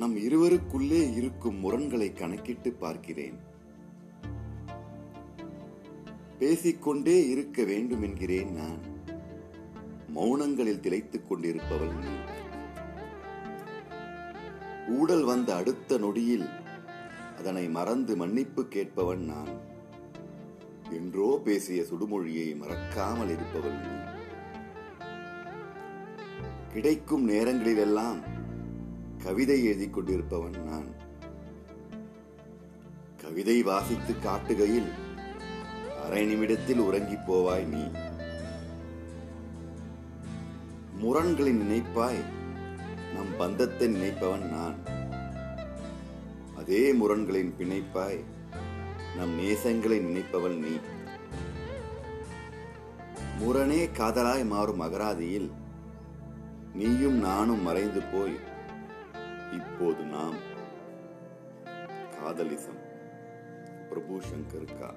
நம் இருவருக்குள்ளே இருக்கும் முரண்களை கணக்கிட்டு பார்க்கிறேன். பேசிக்கொண்டே இருக்க வேண்டும் என்கிறேன் நான். மௌனங்களில் திளைத்துக் கொண்டிருப்பவள் நீ. ஊடல் வந்த அடுத்த நொடியில் அதனை மறந்து மன்னிப்பு கேட்பவன் நான். என்றோ பேசிய சுடுமொழியை மறக்காமல் இருப்பவள் நீ. கிடைக்கும் நேரங்களிலெல்லாம் கவிதை எழுதிக் கொண்டிருப்பவன் நான். கவிதை வாசித்து காட்டுகையில் அரை நிமிடத்தில் உறங்கிப் போவாய் நீ. முரண்களின் நினைப்பாய் நம் பந்தத்தை நினைப்பவன் நான். அதே முரண்களின் பிணைப்பாய் நம் நேசங்களை நினைப்பவள் நீ. முரணே காதலாய் மாறும் அகராதியில் நீயும் நானும் மறைந்து போய் இப்போது நாம் காதலிசம் பிரபு சங்கர் கா